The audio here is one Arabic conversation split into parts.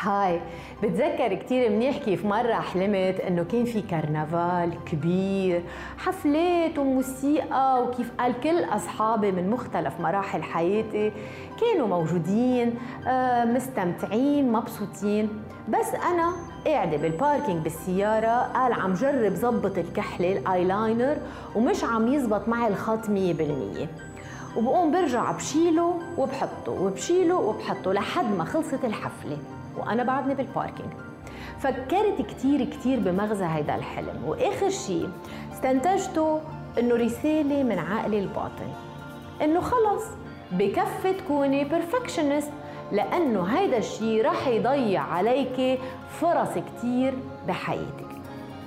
Hi. بتذكر كتير منيح كيف مرة حلمت إنه كان في كرنفال كبير حفلات وموسيقى وكيف قال كل أصحابي من مختلف مراحل حياتي كانوا موجودين آه، مستمتعين مبسوطين. بس أنا قاعدة بال parking بالسيارة قال عم جرب زبط الكحلة الايلاينر ومش عم يزبط معي الخط 100% وبقوم برجع بشيله وبحطه وبشيله وبحطه لحد ما خلصت الحفلة. وأنا بعدني بال parking فكرت كتير كتير بمغزى هيدا الحلم وآخر شيء استنتجته إنه رسالة من عقلي الباطن. إنه خلص بكفي تكوني perfectionist لأنه هيدا الشيء رح يضيع عليك فرص كتير بحياتك.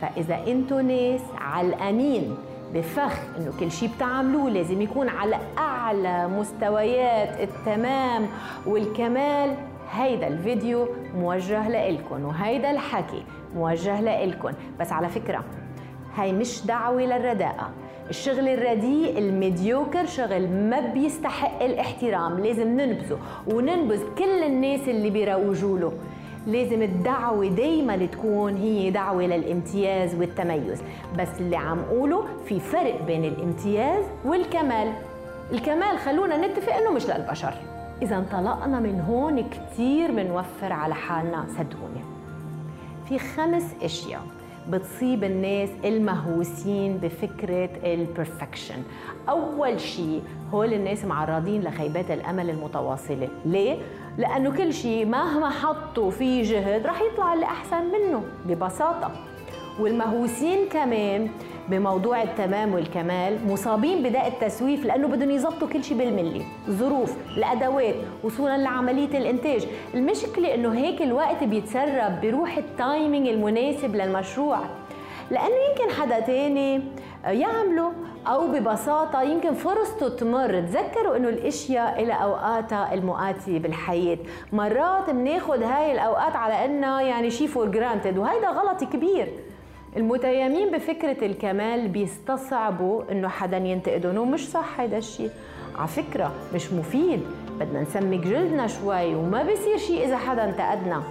فإذا إنتو ناس علقانين بفخ إنه كل شيء بتعملوه لازم يكون على أعلى مستويات التمام والكمال هيدا الفيديو موجه لإلكن وهيدا الحكي موجه لإلكن. بس على فكرة هاي مش دعوة للرداءة. الشغل الرديء الميديوكر شغل ما بيستحق الاحترام لازم ننبذه. وننبذ كل الناس اللي بيروجوا له. لازم الدعوة دايما تكون هي دعوة للامتياز والتميز. بس اللي عم قوله في فرق بين الامتياز والكمال. الكمال خلونا نتفق إنه مش للبشر. إذا انطلقنا من هون كتير منوفر على حالنا صدقوني. في خمس أشياء بتصيب الناس المهووسين بفكرة البرفكشن أول شيء هول الناس معرضين لخيبات الأمل المتواصلة. ليه؟ لأنه كل شيء مهما حطوا فيه جهد رح يطلع اللي أحسن منه ببساطة. والمهووسين كمان بموضوع التمام والكمال مصابين بداء التسويف لأنه بدهم يظبطوا كل شيء بالملي. الظروف الأدوات وصولا لعملية الإنتاج. المشكلة إنه هيك الوقت بيتسرب بروح التايمينج المناسب للمشروع. لأنه يمكن حدا تاني يعمله أو ببساطة يمكن فرصته تمر. تذكروا إنه الأشياء لها أوقاتها المؤاتية بالحياة. مرات بناخذ هاي الأوقات على إنها يعني شيء for granted وهيدا غلط كبير. المتيمين بفكرة الكمال بيستصعبوا إنه حدا ينتقدهم ومش صح هيدا الشيء على فكرة مش مفيد. بدنا نسمك جلدنا شوي وما بيصير شيء إذا حدا انتقدنا.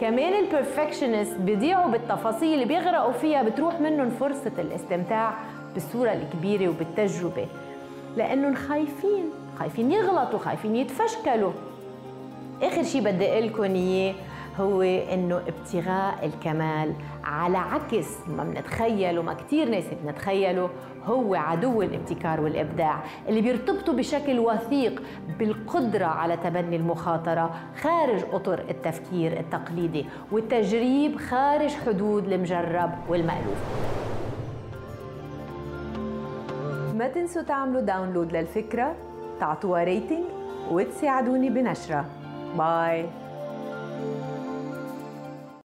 كمان ال perfectionist بيضيعوا بالتفاصيل بيغرقوا فيها بتروح منهم فرصة الاستمتاع بالصورة الكبيرة وبالتجربة. لأنهم خايفين خايفين يغلطوا خايفين يتفشكلوا. آخر شيء بدي أقول لكم إياه. هو إنه ابتغاء الكمال على عكس ما بنتخيل وما كثير ناس بنتخيله هو عدو الابتكار والإبداع اللي بيرتبطوا بشكل وثيق بالقدرة على تبني المخاطرة خارج أطر التفكير التقليدي والتجريب خارج حدود المجرب والمألوف. ما تنسوا تعملوا download للفكرة تعطوها rating وتساعدوني بنشرها bye